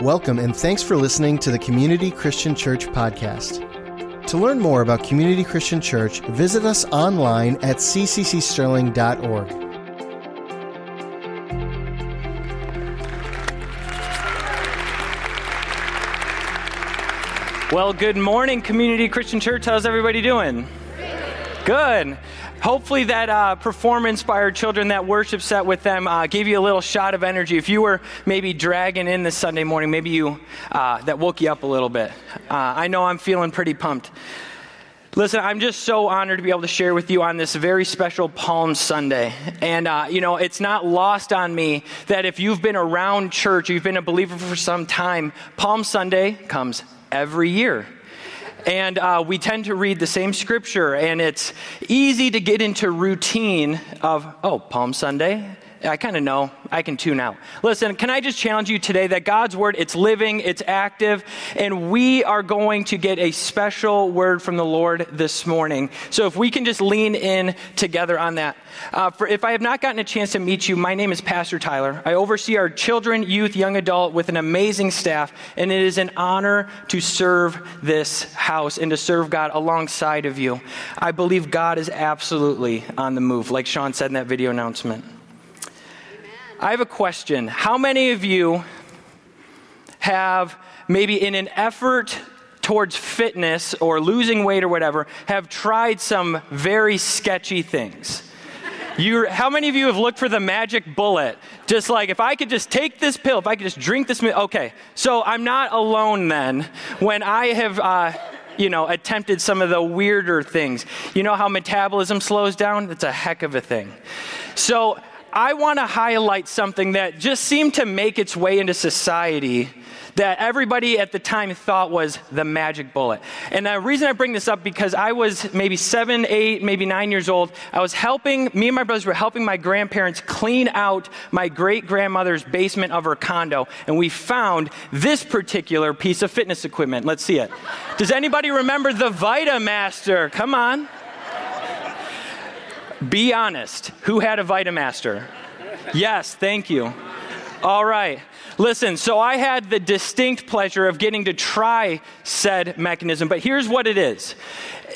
Welcome and thanks for listening to the Community Christian Church podcast. To learn more about Community Christian Church, visit us online at cccsterling.org. Well, good morning, Community Christian Church. How's everybody doing? Good. Hopefully, that uh, performance by our children, that worship set with them, uh, gave you a little shot of energy. If you were maybe dragging in this Sunday morning, maybe you uh, that woke you up a little bit. Uh, I know I'm feeling pretty pumped. Listen, I'm just so honored to be able to share with you on this very special Palm Sunday. And, uh, you know, it's not lost on me that if you've been around church, you've been a believer for some time, Palm Sunday comes every year. And uh, we tend to read the same scripture, and it's easy to get into routine of, oh, Palm Sunday, I kind of know. I can tune out. Listen, can I just challenge you today that God's word, it's living, it's active, and we are going to get a special word from the Lord this morning. So if we can just lean in together on that. Uh, for, if I have not gotten a chance to meet you, my name is Pastor Tyler. I oversee our children, youth, young adult with an amazing staff, and it is an honor to serve this house and to serve God alongside of you. I believe God is absolutely on the move, like Sean said in that video announcement. I have a question. How many of you have, maybe in an effort towards fitness or losing weight or whatever, have tried some very sketchy things? you how many of you have looked for the magic bullet? Just like, if I could just take this pill, if I could just drink this, okay. So I'm not alone then when I have. Uh, you know, attempted some of the weirder things. You know how metabolism slows down? That's a heck of a thing. So I want to highlight something that just seemed to make its way into society that everybody at the time thought was the magic bullet. And the reason I bring this up because I was maybe seven, eight, maybe nine years old. I was helping, me and my brothers were helping my grandparents clean out my great grandmother's basement of her condo. And we found this particular piece of fitness equipment. Let's see it. Does anybody remember the Vitamaster? Come on. Be honest. Who had a Vitamaster? Yes, thank you. All right. Listen, so I had the distinct pleasure of getting to try said mechanism, but here's what it is.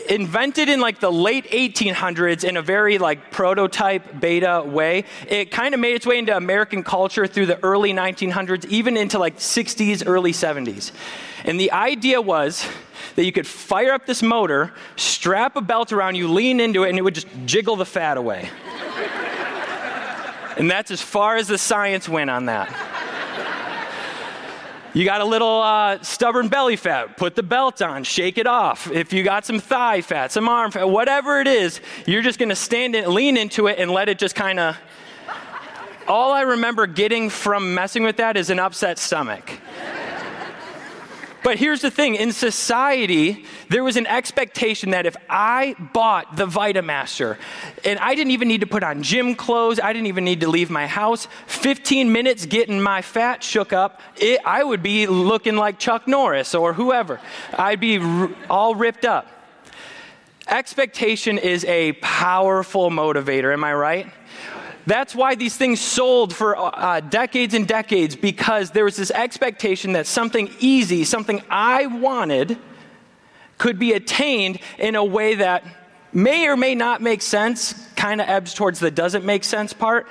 Invented in like the late 1800s in a very like prototype beta way, it kind of made its way into American culture through the early 1900s, even into like 60s, early 70s. And the idea was that you could fire up this motor, strap a belt around you, lean into it, and it would just jiggle the fat away. and that's as far as the science went on that. You got a little uh, stubborn belly fat, put the belt on, shake it off. If you got some thigh fat, some arm fat, whatever it is, you're just to stand in, lean into it and let it just kind of. All I remember getting from messing with that is an upset stomach. But here's the thing in society, there was an expectation that if I bought the Vitamaster and I didn't even need to put on gym clothes, I didn't even need to leave my house, 15 minutes getting my fat shook up, it, I would be looking like Chuck Norris or whoever. I'd be r- all ripped up. Expectation is a powerful motivator, am I right? That's why these things sold for uh, decades and decades because there was this expectation that something easy, something I wanted, could be attained in a way that may or may not make sense, kind of ebbs towards the doesn't make sense part.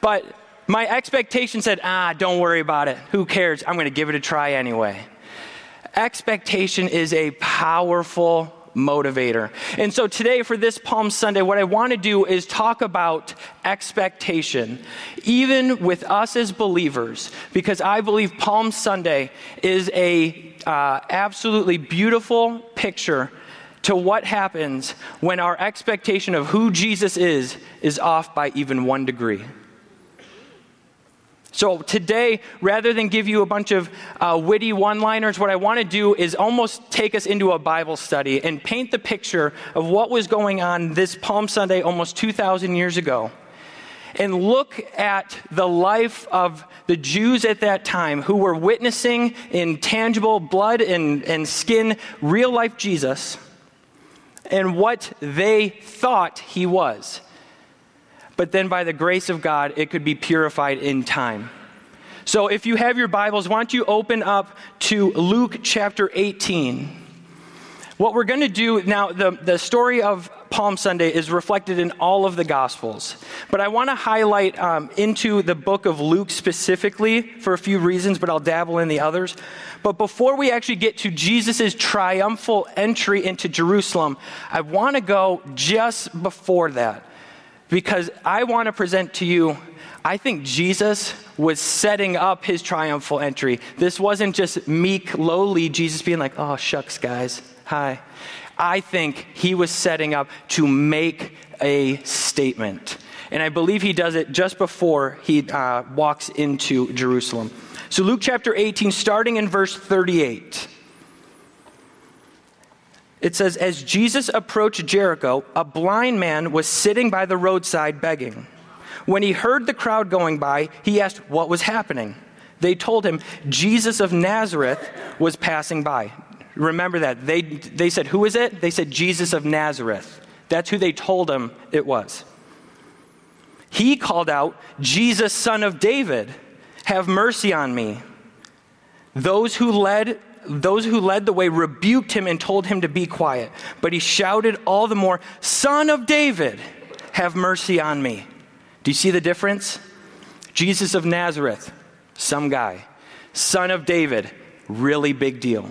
But my expectation said, ah, don't worry about it. Who cares? I'm going to give it a try anyway. Expectation is a powerful motivator. And so today, for this Palm Sunday, what I want to do is talk about expectation, even with us as believers, because I believe Palm Sunday is a uh, absolutely beautiful picture to what happens when our expectation of who Jesus is is off by even one degree. So today, rather than give you a bunch of uh, witty one liners, what I want to do is almost take us into a Bible study and paint the picture of what was going on this Palm Sunday almost 2,000 years ago. And look at the life of the Jews at that time who were witnessing in tangible blood and, and skin real life Jesus and what they thought he was but then by the grace of God, it could be purified in time. So if you have your Bibles, why don't you open up to Luke chapter 18. What we're going to do now, the, the story of Palm Sunday is reflected in all of the Gospels. But I want to highlight um, into the book of Luke specifically for a few reasons, but I'll dabble in the others. But before we actually get to Jesus' triumphal entry into Jerusalem, I want to go just before that because I want to present to you. I think Jesus was setting up his triumphal entry. This wasn't just meek, lowly Jesus being like, oh, shucks, guys Hi. I think he was setting up to make a statement. And I believe he does it just before he uh, walks into Jerusalem. So, Luke chapter 18, starting in verse 38. It says, As Jesus approached Jericho, a blind man was sitting by the roadside begging. When he heard the crowd going by, he asked what was happening. They told him Jesus of Nazareth was passing by. Remember that. They, they said, Who is it? They said, Jesus of Nazareth. That's who they told him it was. He called out, Jesus, son of David, have mercy on me. Those who led those who led the way rebuked him and told him to be quiet. But he shouted all the more, Son of David, have mercy on me. Do you see the difference? Jesus of Nazareth, some guy. Son of David, really big deal.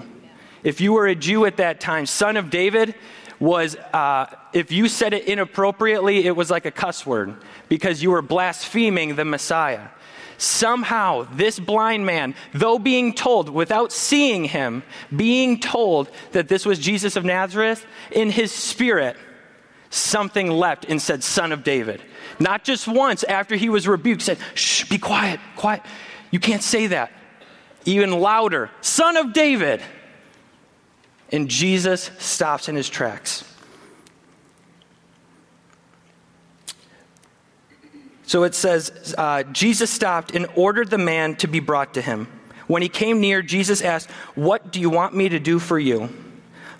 If you were a Jew at that time, son of David was, uh, if you said it inappropriately, it was like a cuss word because you were blaspheming the Messiah. Somehow, this blind man, though being told, without seeing him, being told that this was Jesus of Nazareth, in his spirit, something leapt and said, Son of David. Not just once after he was rebuked, said, Shh, be quiet, quiet. You can't say that. Even louder, Son of David. And Jesus stops in his tracks. So it says, uh, Jesus stopped and ordered the man to be brought to him. When he came near, Jesus asked, What do you want me to do for you?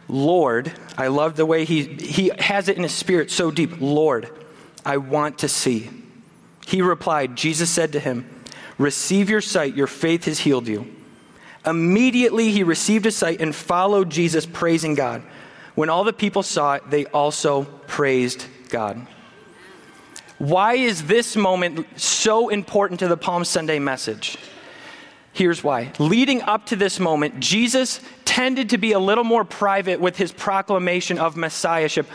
Lord, I love the way he, he has it in his spirit so deep. Lord, I want to see. He replied, Jesus said to him, Receive your sight, your faith has healed you. Immediately he received his sight and followed Jesus, praising God. When all the people saw it, they also praised God. Why is this moment so important to the Palm Sunday message? Here's why. Leading up to this moment, Jesus tended to be a little more private with his proclamation of messiahship,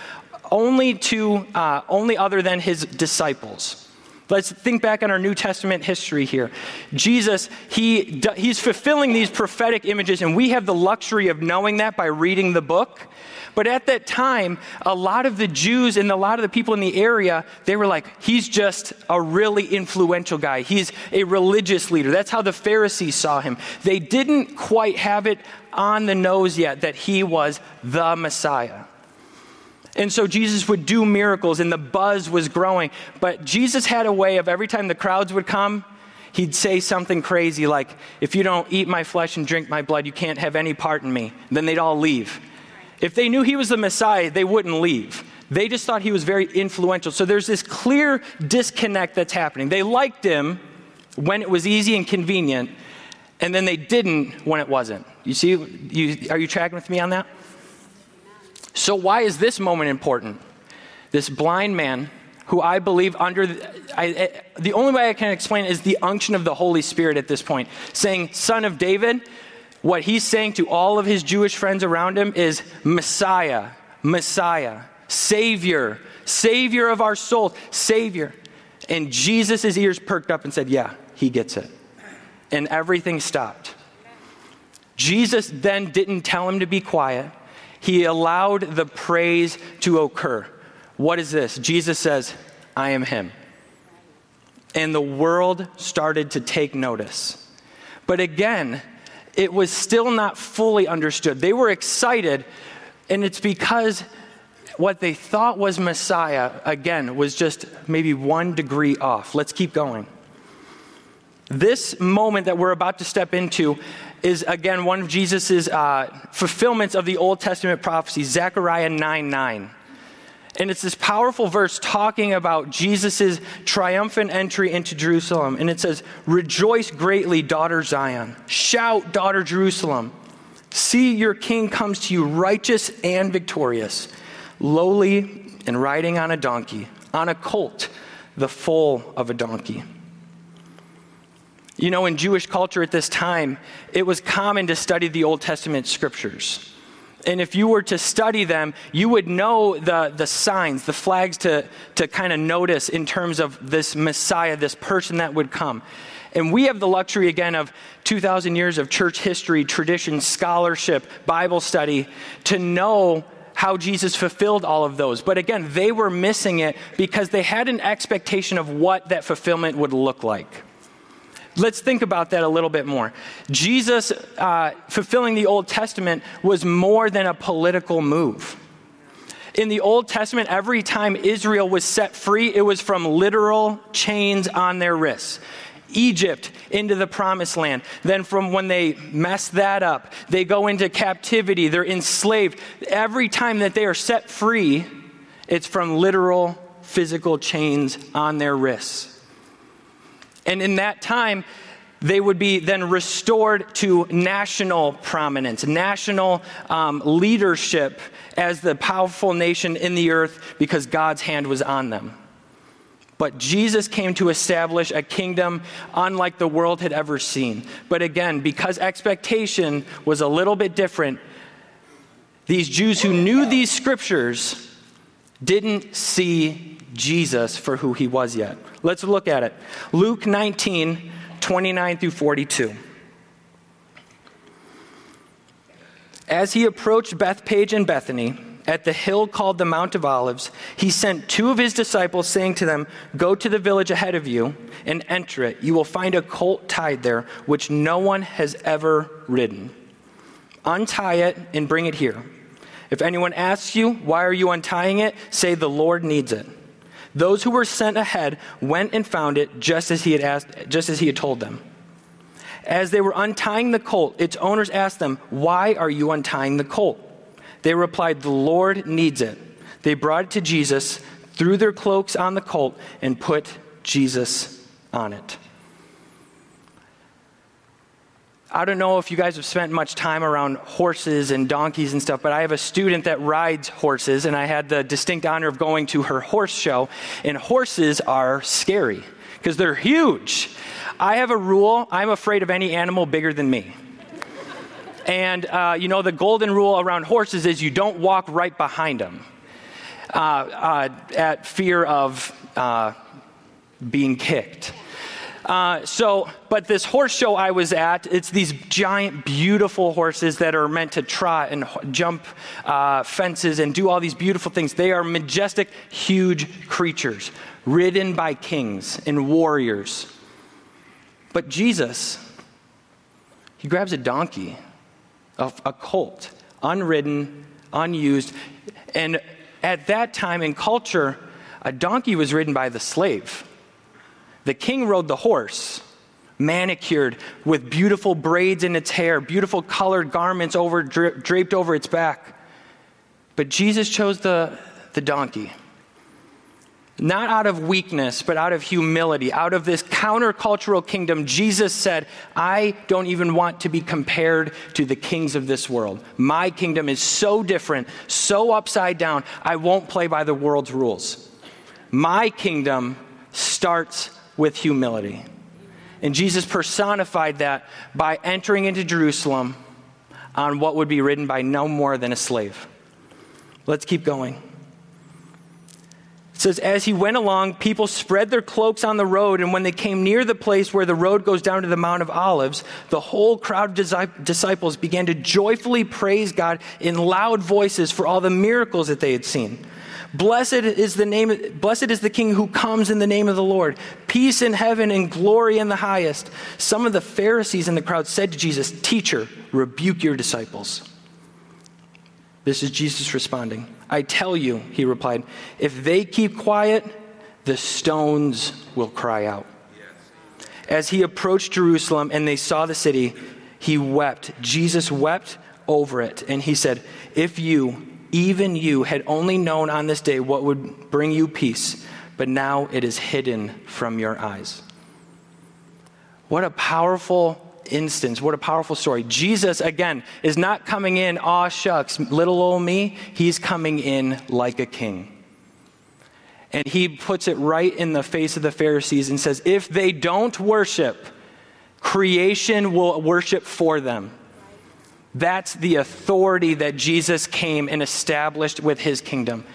only to uh, only other than his disciples. Let's think back on our New Testament history here. Jesus, he, he's fulfilling these prophetic images, and we have the luxury of knowing that by reading the book. But at that time, a lot of the Jews and a lot of the people in the area, they were like, he's just a really influential guy. He's a religious leader. That's how the Pharisees saw him. They didn't quite have it on the nose yet that he was the Messiah. And so Jesus would do miracles and the buzz was growing. But Jesus had a way of every time the crowds would come, he'd say something crazy like, If you don't eat my flesh and drink my blood, you can't have any part in me. Then they'd all leave. If they knew he was the Messiah, they wouldn't leave. They just thought he was very influential. So there's this clear disconnect that's happening. They liked him when it was easy and convenient, and then they didn't when it wasn't. You see, you, are you tracking with me on that? So, why is this moment important? This blind man, who I believe under the, I, the only way I can explain is the unction of the Holy Spirit at this point, saying, Son of David, what he's saying to all of his Jewish friends around him is Messiah, Messiah, Savior, Savior of our souls, Savior. And Jesus' ears perked up and said, Yeah, he gets it. And everything stopped. Jesus then didn't tell him to be quiet. He allowed the praise to occur. What is this? Jesus says, I am Him. And the world started to take notice. But again, it was still not fully understood. They were excited, and it's because what they thought was Messiah, again, was just maybe one degree off. Let's keep going. This moment that we're about to step into is again one of Jesus' uh, fulfillments of the Old Testament prophecy, Zechariah 9 9. And it's this powerful verse talking about Jesus' triumphant entry into Jerusalem. And it says, Rejoice greatly, daughter Zion. Shout, daughter Jerusalem. See, your king comes to you righteous and victorious, lowly and riding on a donkey, on a colt, the foal of a donkey. You know, in Jewish culture at this time, it was common to study the Old Testament scriptures. And if you were to study them, you would know the, the signs, the flags to, to kind of notice in terms of this Messiah, this person that would come. And we have the luxury, again, of 2,000 years of church history, tradition, scholarship, Bible study to know how Jesus fulfilled all of those. But again, they were missing it because they had an expectation of what that fulfillment would look like. Let's think about that a little bit more. Jesus uh, fulfilling the Old Testament was more than a political move. In the Old Testament, every time Israel was set free, it was from literal chains on their wrists. Egypt into the promised land. Then, from when they mess that up, they go into captivity, they're enslaved. Every time that they are set free, it's from literal physical chains on their wrists. And in that time, they would be then restored to national prominence, national um, leadership as the powerful nation in the earth because God's hand was on them. But Jesus came to establish a kingdom unlike the world had ever seen. But again, because expectation was a little bit different, these Jews who knew these scriptures didn't see Jesus for who he was yet. Let's look at it. Luke 19, 29 through 42. As he approached Bethphage and Bethany, at the hill called the Mount of Olives, he sent two of his disciples, saying to them, Go to the village ahead of you and enter it. You will find a colt tied there, which no one has ever ridden. Untie it and bring it here. If anyone asks you, Why are you untying it? say, The Lord needs it. Those who were sent ahead went and found it just as he had asked, just as he had told them. As they were untying the colt, its owners asked them, "Why are you untying the colt?" They replied, "The Lord needs it." They brought it to Jesus, threw their cloaks on the colt, and put Jesus on it. I don't know if you guys have spent much time around horses and donkeys and stuff, but I have a student that rides horses, and I had the distinct honor of going to her horse show. And horses are scary because they're huge. I have a rule I'm afraid of any animal bigger than me. And, uh, you know, the golden rule around horses is you don't walk right behind them uh, uh, at fear of uh, being kicked. Uh, so, but this horse show I was at, it's these giant, beautiful horses that are meant to trot and jump uh, fences and do all these beautiful things. They are majestic, huge creatures, ridden by kings and warriors. But Jesus, he grabs a donkey, a, a colt, unridden, unused. And at that time in culture, a donkey was ridden by the slave. The king rode the horse, manicured with beautiful braids in its hair, beautiful colored garments over, dra- draped over its back. But Jesus chose the, the donkey. Not out of weakness, but out of humility, out of this countercultural kingdom, Jesus said, I don't even want to be compared to the kings of this world. My kingdom is so different, so upside down, I won't play by the world's rules. My kingdom starts with humility. And Jesus personified that by entering into Jerusalem on what would be ridden by no more than a slave. Let's keep going. It says, As he went along, people spread their cloaks on the road, and when they came near the place where the road goes down to the Mount of Olives, the whole crowd of disciples began to joyfully praise God in loud voices for all the miracles that they had seen. Blessed is the name blessed is the king who comes in the name of the Lord. Peace in heaven and glory in the highest. Some of the Pharisees in the crowd said to Jesus, "Teacher, rebuke your disciples." This is Jesus responding. I tell you, he replied, if they keep quiet, the stones will cry out. As he approached Jerusalem and they saw the city, he wept. Jesus wept over it, and he said, If you, even you, had only known on this day what would bring you peace, but now it is hidden from your eyes. What a powerful instance. What a powerful story. Jesus, again, is not coming in, aw shucks, little old me. He's coming in like a king. And he puts it right in the face of the Pharisees and says, if they don't worship, creation will worship for them. That's the authority that Jesus came and established with his kingdom.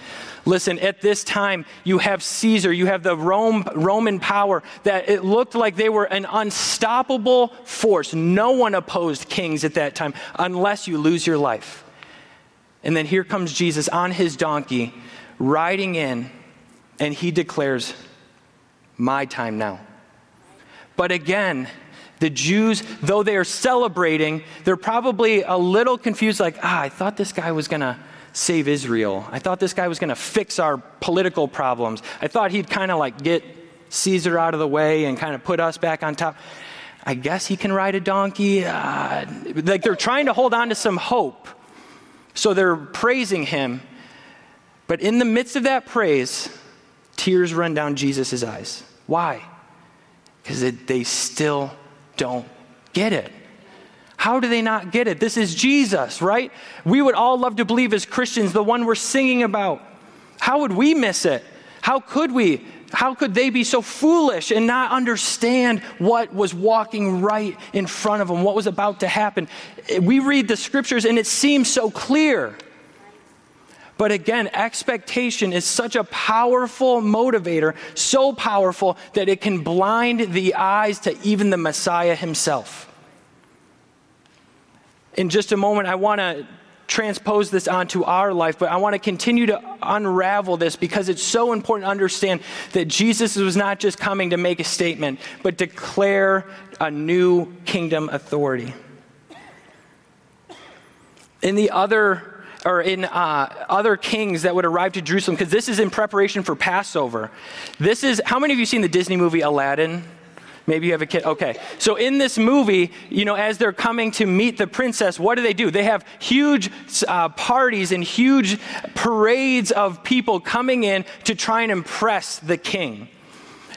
Listen, at this time, you have Caesar, you have the Rome, Roman power that it looked like they were an unstoppable force. No one opposed kings at that time unless you lose your life. And then here comes Jesus on his donkey, riding in, and he declares, My time now. But again, the Jews, though they are celebrating, they're probably a little confused, like, ah, I thought this guy was going to save Israel. I thought this guy was going to fix our political problems. I thought he'd kind of like get Caesar out of the way and kind of put us back on top. I guess he can ride a donkey. Uh, like they're trying to hold on to some hope. So they're praising him. But in the midst of that praise, tears run down Jesus' eyes. Why? Because they still don't get it. How do they not get it? This is Jesus, right? We would all love to believe as Christians, the one we're singing about. How would we miss it? How could we? How could they be so foolish and not understand what was walking right in front of them, what was about to happen? We read the scriptures and it seems so clear. But again, expectation is such a powerful motivator, so powerful that it can blind the eyes to even the Messiah himself in just a moment, I want to transpose this onto our life, but I want to continue to unravel this because it's so important to understand that Jesus was not just coming to make a statement, but declare a new kingdom authority. In the other or in uh, other kings that would arrive to Jerusalem, because this is in preparation for Passover. This is, how many of you seen the Disney movie Aladdin? Maybe you have a kid. Okay. So in this movie, you know, as they're coming to meet the princess, what do they do? They have huge uh, parties and huge parades of people coming in to try and impress the king.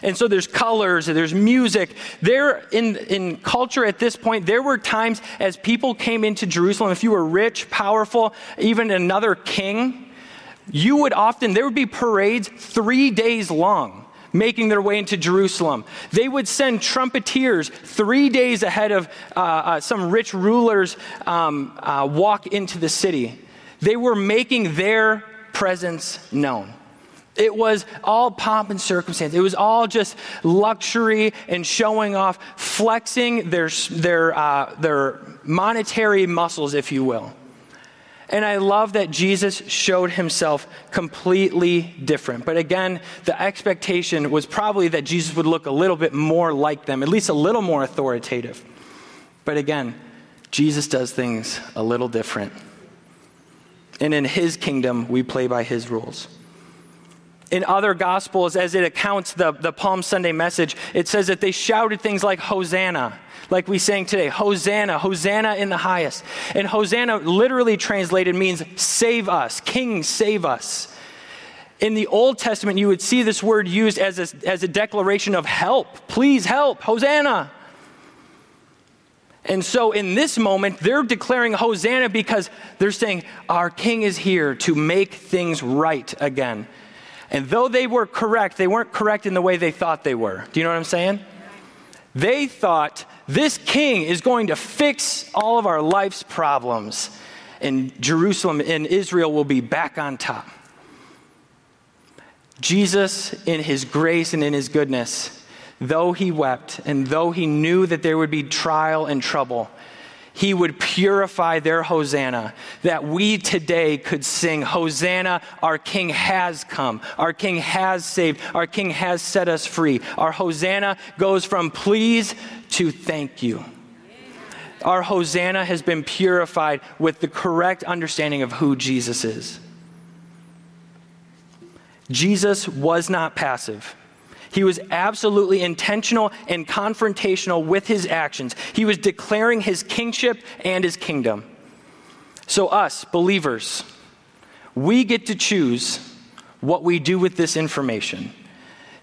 And so there's colors, there's music. There, in, in culture at this point, there were times as people came into Jerusalem, if you were rich, powerful, even another king, you would often, there would be parades three days long making their way into Jerusalem. They would send trumpeters three days ahead of uh, uh, some rich rulers um, uh, walk into the city. They were making their presence known. It was all pomp and circumstance. It was all just luxury and showing off, flexing their, their, uh, their monetary muscles, if you will. And I love that Jesus showed himself completely different. But again, the expectation was probably that Jesus would look a little bit more like them, at least a little more authoritative. But again, Jesus does things a little different. And in his kingdom, we play by his rules. In other gospels, as it accounts the, the Palm Sunday message, it says that they shouted things like Hosanna like we sang today Hosanna, Hosanna in the highest. And Hosanna, literally translated, means save us, King, save us. In the Old Testament, you would see this word used as a, as a declaration of help. Please help, Hosanna. And so in this moment, they're declaring Hosanna because they're saying, Our King is here to make things right again. And though they were correct, they weren't correct in the way they thought they were. Do you know what I'm saying? They thought this king is going to fix all of our life's problems, and Jerusalem and Israel will be back on top. Jesus, in his grace and in his goodness, though he wept and though he knew that there would be trial and trouble, he would purify their Hosanna, that we today could sing, Hosanna, our King has come, our King has saved, our King has set us free. Our Hosanna goes from please to thank you. Our Hosanna has been purified with the correct understanding of who Jesus is. Jesus was not passive. He was absolutely intentional and confrontational with his actions. He was declaring his kingship and his kingdom. So, us, believers, We get to choose what we do with this information.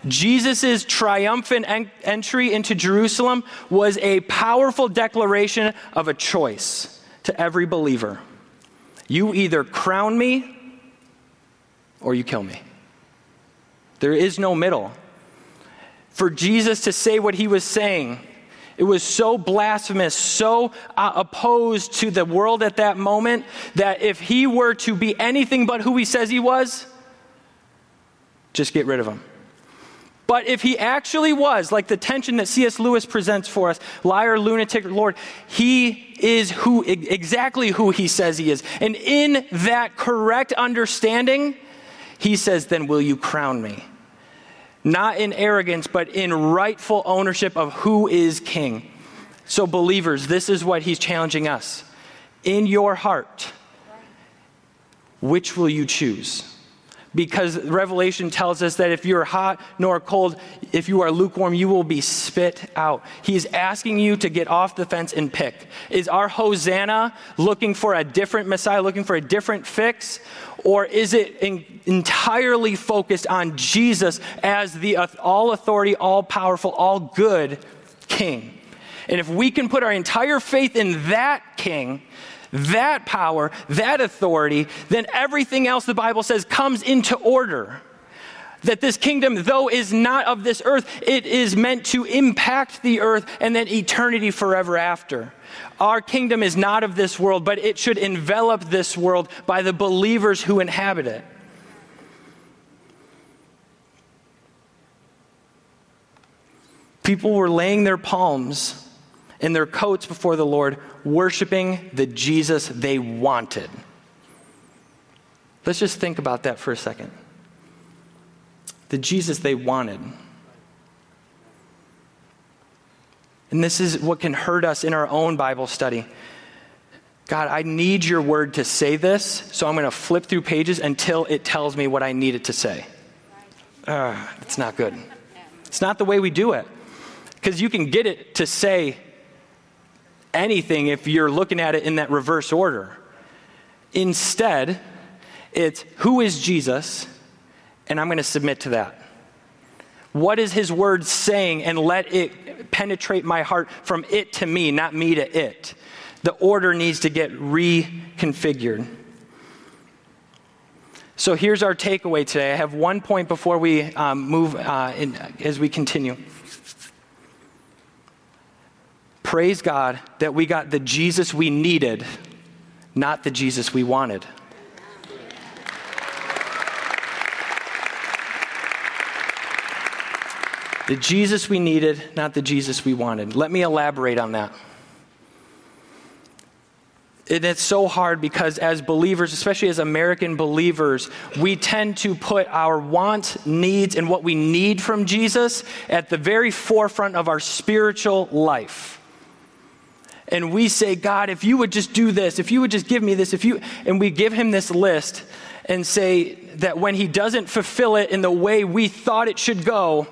Jesus' triumphant en- entry into Jerusalem was a powerful declaration of a choice to every believer. You either crown me or you kill me. There is no middle. For Jesus to say what he was saying, it was so blasphemous, so uh, opposed to the world at that moment that if he were to be anything but who he says he was, just get rid of him. But if he actually was, like the tension that C.S. Lewis presents for us, liar, lunatic, Lord, he is who exactly who he says he is. And in that correct understanding, he says, Then will you crown me? Not in arrogance, but in rightful ownership of who is king. So, believers, this is what he's challenging us. In your heart, which will you choose? because Revelation tells us that if you're hot nor cold, if you are lukewarm, you will be spit out. He's asking you to get off the fence and pick. Is our Hosanna looking for a different Messiah, looking for a different fix? Or is it in, entirely focused on Jesus as the all authority, all powerful, all good King? And if we can put our entire faith in that King, that power, that authority, then everything else the Bible says comes into order. That this kingdom, though is not of this earth, it is meant to impact the earth and then eternity forever after. Our kingdom is not of this world, but it should envelop this world by the believers who inhabit it. People were laying their palms in their coats before the Lord, worshiping the Jesus they wanted. Let's just think about that for a second. The Jesus they wanted. And this is what can hurt us in our own Bible study. God, I need your word to say this, so I'm going to flip through pages until it tells me what I need it to say. Uh, it's not good. It's not the way we do it. Because you can get it to say anything if you're looking at it in that reverse order. Instead, it's who is Jesus, and I'm going to submit to that. What is his word saying, and let it penetrate my heart from it to me, not me to it. The order needs to get reconfigured. So here's our takeaway today. I have one point before we um, move uh, in, as we continue. Praise God that we got the Jesus we needed, not the Jesus we wanted. The Jesus we needed, not the Jesus we wanted. Let me elaborate on that. And it's so hard because, as believers, especially as American believers, we tend to put our wants, needs, and what we need from Jesus at the very forefront of our spiritual life and we say, God, if you would just do this, if you would just give me this, if you, and we give him this list and say that when he doesn't fulfill it in the way we thought it should go,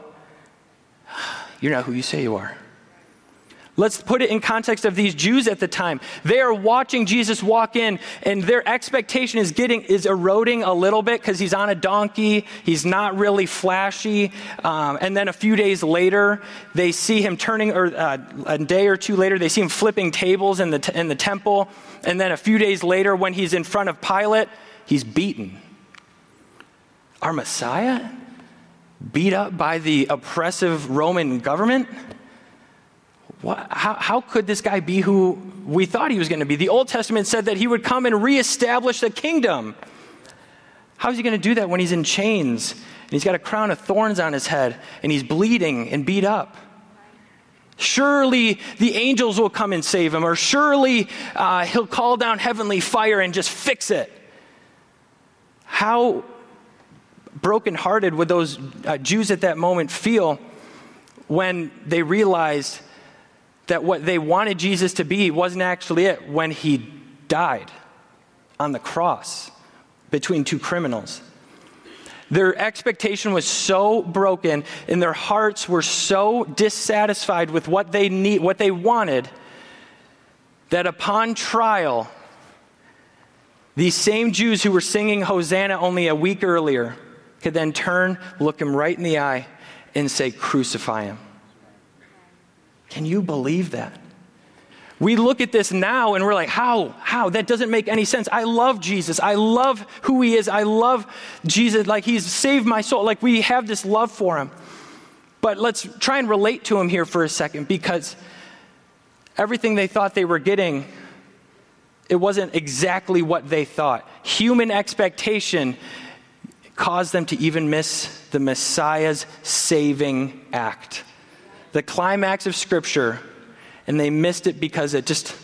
you're not who you say you are. Let's put it in context of these Jews at the time. They are watching Jesus walk in, and their expectation is getting is eroding a little bit because he's on a donkey. He's not really flashy. Um, and then a few days later, they see him turning, or uh, a day or two later, they see him flipping tables in the t- in the temple. And then a few days later, when he's in front of Pilate, he's beaten. Our Messiah, beat up by the oppressive Roman government. What, how, how could this guy be who we thought he was going to be? The Old Testament said that he would come and reestablish the kingdom. How is he going to do that when he's in chains and he's got a crown of thorns on his head and he's bleeding and beat up? Surely the angels will come and save him, or surely uh, he'll call down heavenly fire and just fix it. How brokenhearted would those uh, Jews at that moment feel when they realized that what they wanted Jesus to be wasn't actually it when he died on the cross between two criminals. Their expectation was so broken and their hearts were so dissatisfied with what they need, what they wanted, that upon trial, These same Jews who were singing Hosanna only a week earlier could then turn, look him right in the eye, and say, Crucify him. Can you believe that? We look at this now and we're like, how? How? That doesn't make any sense. I love Jesus. I love who he is. I love Jesus. Like he's saved my soul. Like we have this love for him. But let's try and relate to him here for a second because everything they thought they were getting, it wasn't exactly what they thought. Human expectation caused them to even miss the Messiah's saving act. The climax of Scripture and they missed it because it just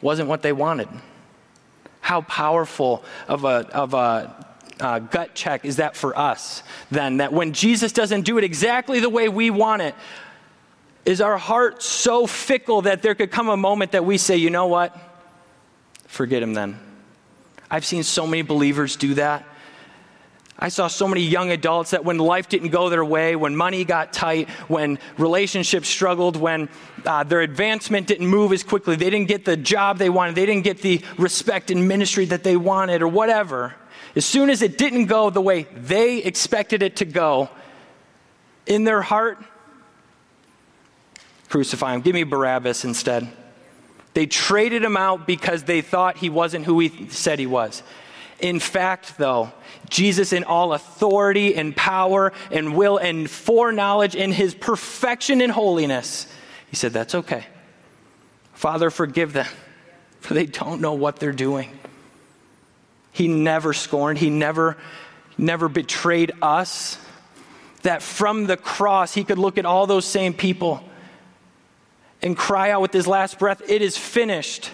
wasn't what they wanted. How powerful of a, of a uh, gut check is that for us then? That when Jesus doesn't do it exactly the way we want it, is our heart so fickle that there could come a moment that we say, you know what? Forget him then. I've seen so many believers do that. I saw so many young adults that when life didn't go their way, when money got tight, when relationships struggled, when uh, their advancement didn't move as quickly, they didn't get the job they wanted, they didn't get the respect in ministry that they wanted, or whatever. As soon as it didn't go the way they expected it to go, in their heart, crucify him. Give me Barabbas instead. They traded him out because they thought he wasn't who he said he was. In fact, though, Jesus, in all authority and power and will and foreknowledge in his perfection and holiness, he said, That's okay. Father, forgive them, for they don't know what they're doing. He never scorned, he never, never betrayed us. That from the cross, he could look at all those same people and cry out with his last breath, It is finished.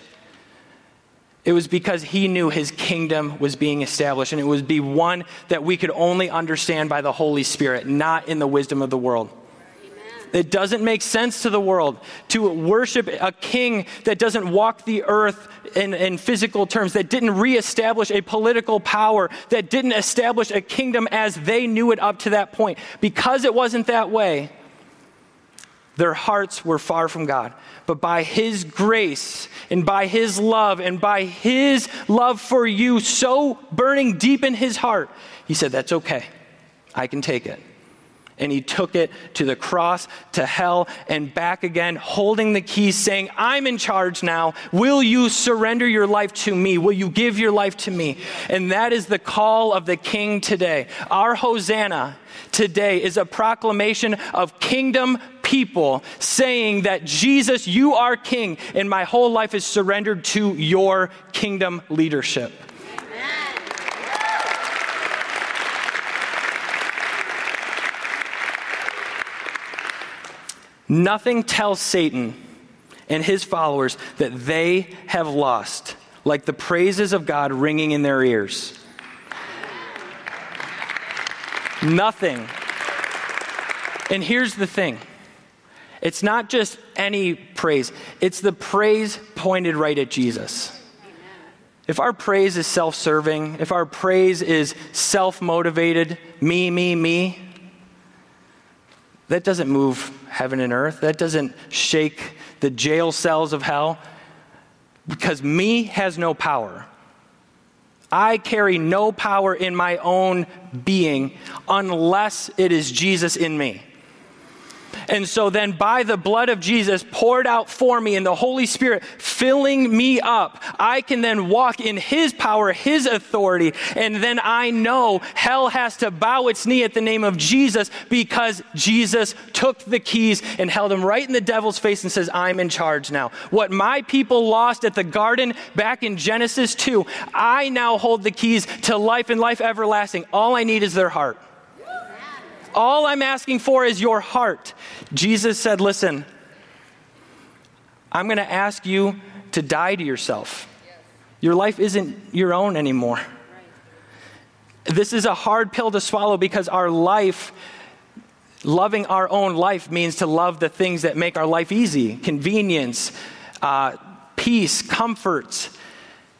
It was because he knew his kingdom was being established, and it would be one that we could only understand by the Holy Spirit, not in the wisdom of the world. It doesn't make sense to the world to worship a king that doesn't walk the earth in, in, physical terms, that didn't reestablish a political power, that didn't establish a kingdom as they knew it up to that point. Because it wasn't that way, their hearts were far from God. But by His grace and by His love and by His love for you, so burning deep in His heart, He said, That's okay. I can take it. And he took it to the cross, to hell, and back again, holding the keys, saying, I'm in charge now. Will you surrender your life to me? Will you give your life to me? And that is the call of the king today. Our Hosanna today is a proclamation of kingdom people saying that Jesus, you are king, and my whole life is surrendered to your kingdom leadership. Nothing tells Satan and his followers that they have lost like the praises of God ringing in their ears. Nothing. And here's the thing it's not just any praise, it's the praise pointed right at Jesus. If our praise is self serving, if our praise is self motivated, me, me, me, that doesn't move heaven and earth. That doesn't shake the jail cells of hell because me has no power. I carry no power in my own being unless it is Jesus in me. And so then, by the blood of Jesus poured out for me and the Holy Spirit filling me up, I can then walk in His power, His authority. And then I know hell has to bow its knee at the name of Jesus because Jesus took the keys and held them right in the devil's face and says, I'm in charge now. What my people lost at the garden back in Genesis 2, I now hold the keys to life and life everlasting. All I need is their heart. All I'm asking for is your heart. Jesus said, Listen, I'm going to ask you to die to yourself. Your life isn't your own anymore. This is a hard pill to swallow because our life, loving our own life, means to love the things that make our life easy convenience, uh, peace, comfort.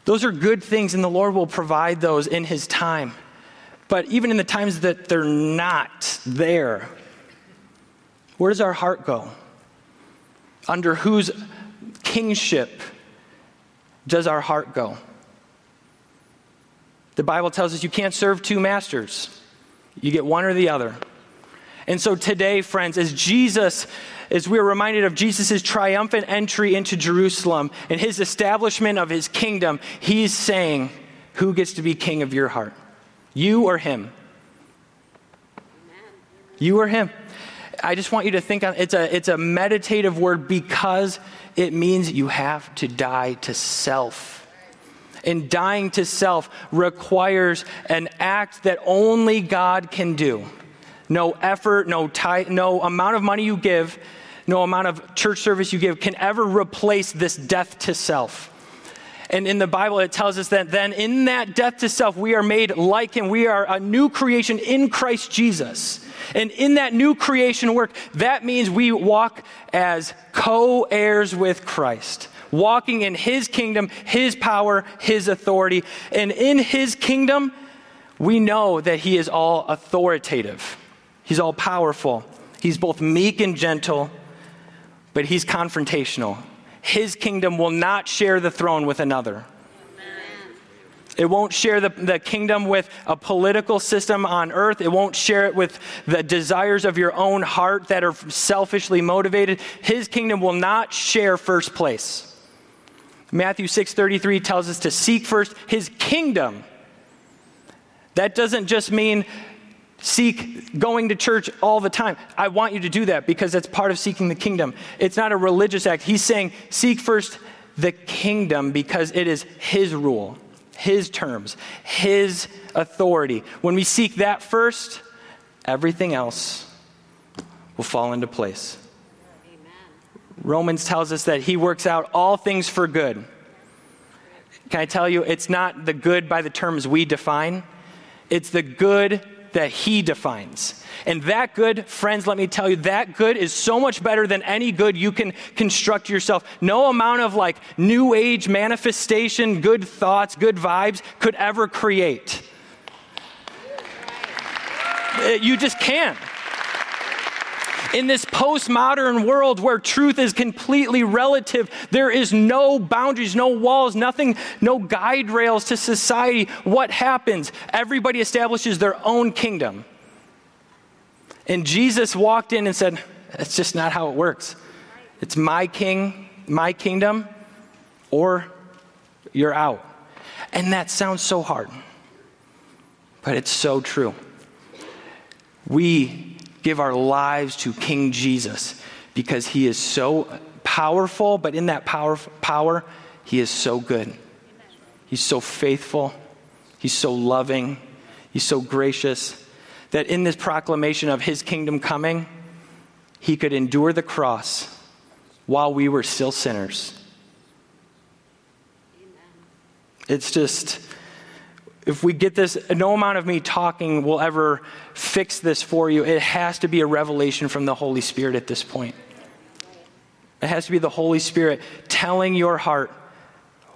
Those are good things, and the Lord will provide those in His time. But even in the times that they're not there, where does our heart go? Under whose kingship does our heart go? The Bible tells us you can't serve two masters, you get one or the other. And so today, friends, as Jesus, as we are reminded of Jesus' triumphant entry into Jerusalem and his establishment of his kingdom, he's saying, Who gets to be king of your heart? You or him? You or him? I just want you to think on it's a it's a meditative word because it means you have to die to self. And dying to self requires an act that only God can do. No effort, no time, no amount of money you give, no amount of church service you give can ever replace this death to self. And in the Bible, it tells us that then in that death to self, we are made like Him. We are a new creation in Christ Jesus. And in that new creation work, that means we walk as co heirs with Christ, walking in His kingdom, His power, His authority. And in His kingdom, we know that He is all authoritative, He's all powerful, He's both meek and gentle, but He's confrontational. His kingdom will not share the throne with another. It won't share the, the kingdom with a political system on earth. It won't share it with the desires of your own heart that are selfishly motivated. His kingdom will not share first place. Matthew 6:33 tells us to seek first his kingdom. That doesn't just mean seek going to church all the time. I want you to do that because that's part of seeking the kingdom. It's not a religious act. He's saying seek first the kingdom because it is his rule. His terms, His authority. When we seek that first, everything else will fall into place. Amen. Romans tells us that He works out all things for good. Can I tell you, it's not the good by the terms we define, it's the good that He defines. And that good, friends, let me tell you, that good is so much better than any good you can construct yourself. No amount of like new age manifestation, good thoughts, good vibes could ever create. Uh, you just can't. In this postmodern world where truth is completely relative, there is no boundaries, no walls, nothing, no guide rails to society. What happens? Everybody establishes their own kingdom. And Jesus walked in and said, That's just not how it works. It's my king, my kingdom, or you're out. And that sounds so hard, but it's so true. We give our lives to King Jesus because he is so powerful, but in that power, power he is so good. He's so faithful, he's so loving, he's so gracious that in this proclamation of his kingdom coming, he could endure the cross while we were still sinners. It's just, if we get this, no amount of me talking will ever fix this for you. It has to be a revelation from the Holy Spirit at this point. It has to be the Holy Spirit telling your heart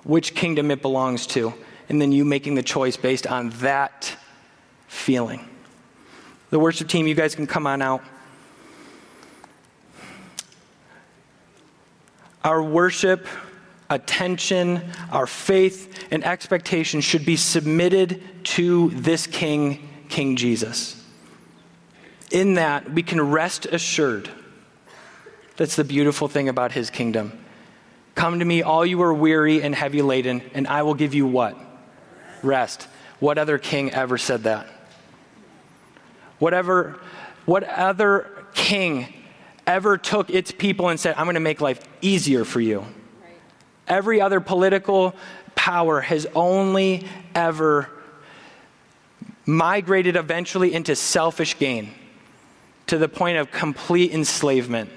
which kingdom it belongs to, and then you making the choice based on that feeling. The worship team, you guys can come on out. Our worship, attention, our faith, and expectation should be submitted to this King, King Jesus. In that, we can rest assured. That's the beautiful thing about his kingdom. Come to me, all you are weary and heavy laden, and I will give you what? Rest. What other king ever said that? Whatever, what other king ever took its people and said, I'm going to make life easier for you? Every other political power has only ever migrated eventually into selfish gain to the point of complete enslavement.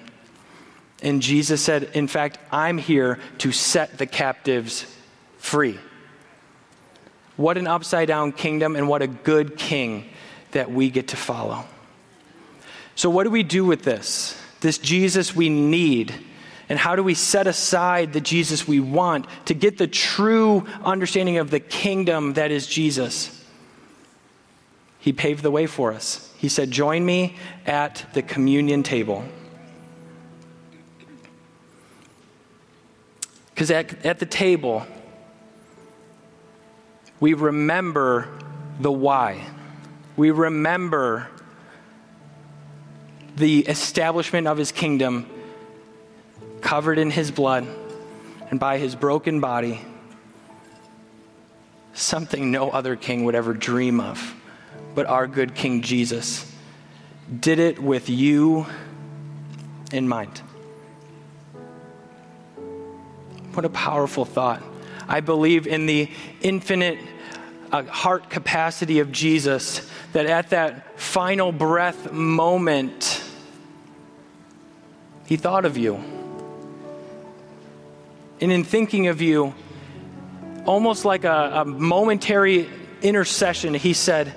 And Jesus said, In fact, I'm here to set the captives free. What an upside down kingdom, and what a good king that we get to follow. So, what do we do with this? This Jesus we need. And how do we set aside the Jesus we want to get the true understanding of the kingdom that is Jesus? He paved the way for us. He said, Join me at the communion table. Because at, at the table, we remember the why. We remember the establishment of his kingdom covered in his blood and by his broken body, something no other king would ever dream of, but our good King Jesus did it with you in mind. What a powerful thought. I believe in the infinite uh, heart capacity of Jesus, that at that final breath moment, he thought of you. And in thinking of you, almost like a, a momentary intercession, he said,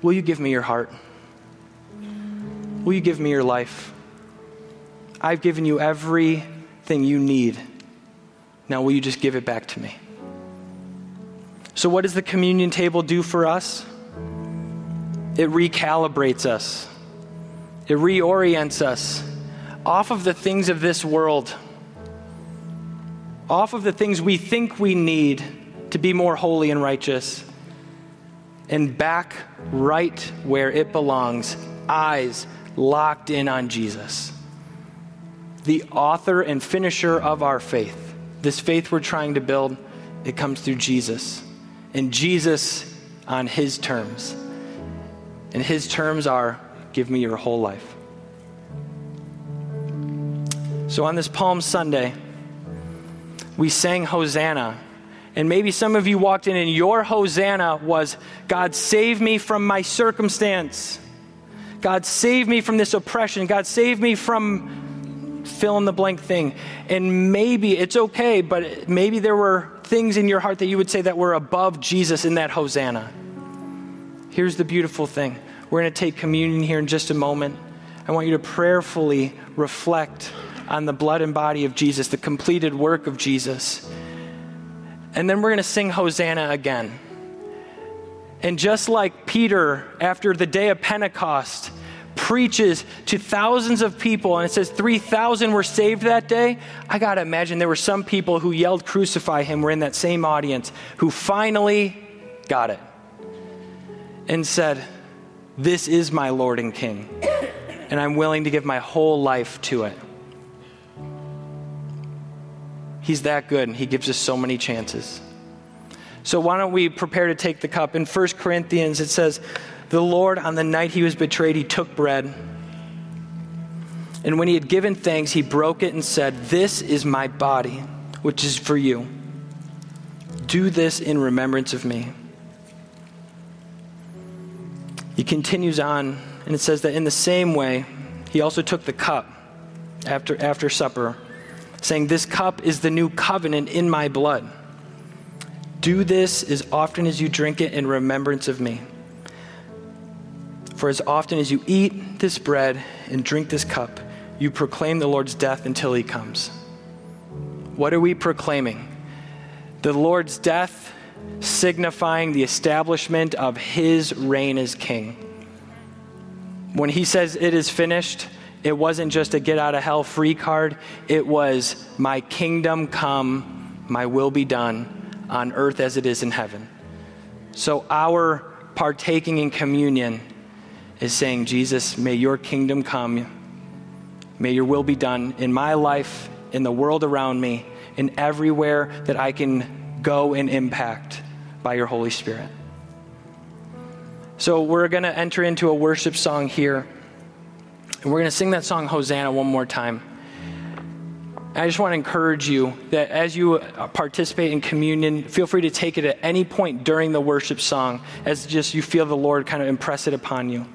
Will you give me your heart? Will you give me your life? I've given you everything you need. Now, will you just give it back to me? So, what does the communion table do for us? It recalibrates us, it reorients us off of the things of this world, off of the things we think we need to be more holy and righteous, and back right where it belongs eyes locked in on Jesus, the author and finisher of our faith. This faith we're trying to build, it comes through Jesus. And Jesus on his terms. And his terms are give me your whole life. So on this Palm Sunday, we sang Hosanna. And maybe some of you walked in and your Hosanna was God, save me from my circumstance. God, save me from this oppression. God, save me from fill in the blank thing. And maybe it's okay, but maybe there were things in your heart that you would say that were above Jesus in that Hosanna. Here's the beautiful thing we're going to take communion here in just a moment. I want you to prayerfully reflect on the blood and body of Jesus, the completed work of Jesus. And then we're going to sing Hosanna again. And just like Peter, after the day of Pentecost, preaches to thousands of people, and it says 3,000 were saved that day. I got to imagine there were some people who yelled, Crucify him, were in that same audience, who finally got it and said, This is my Lord and King, and I'm willing to give my whole life to it. He's that good, and He gives us so many chances. So, why don't we prepare to take the cup? In 1 Corinthians, it says, The Lord, on the night he was betrayed, he took bread. And when he had given thanks, he broke it and said, This is my body, which is for you. Do this in remembrance of me. He continues on, and it says that in the same way, he also took the cup after, after supper, saying, This cup is the new covenant in my blood. Do this as often as you drink it in remembrance of me. For as often as you eat this bread and drink this cup, you proclaim the Lord's death until he comes. What are we proclaiming? The Lord's death signifying the establishment of his reign as king. When he says it is finished, it wasn't just a get out of hell free card, it was my kingdom come, my will be done on earth as it is in heaven. So, our partaking in communion is saying, Jesus, may your kingdom come. May your will be done in my life, in the world around me, in everywhere that I can go and impact by your Holy Spirit. So, we're going to enter into a worship song here. And we're going to sing that song, Hosanna, one more time. I just want to encourage you that as you uh, participate in communion, feel free to take it at any point during the worship song as just you feel the Lord kind of impress it upon you.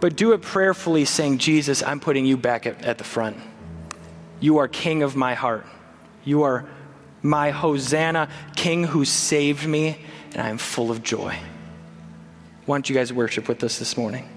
But do it prayerfully, saying, Jesus, I'm putting you back at, at the front. You are King of my heart. You are my Hosanna, King who saved me, and I am full of joy. Why don't you guys worship with us this morning?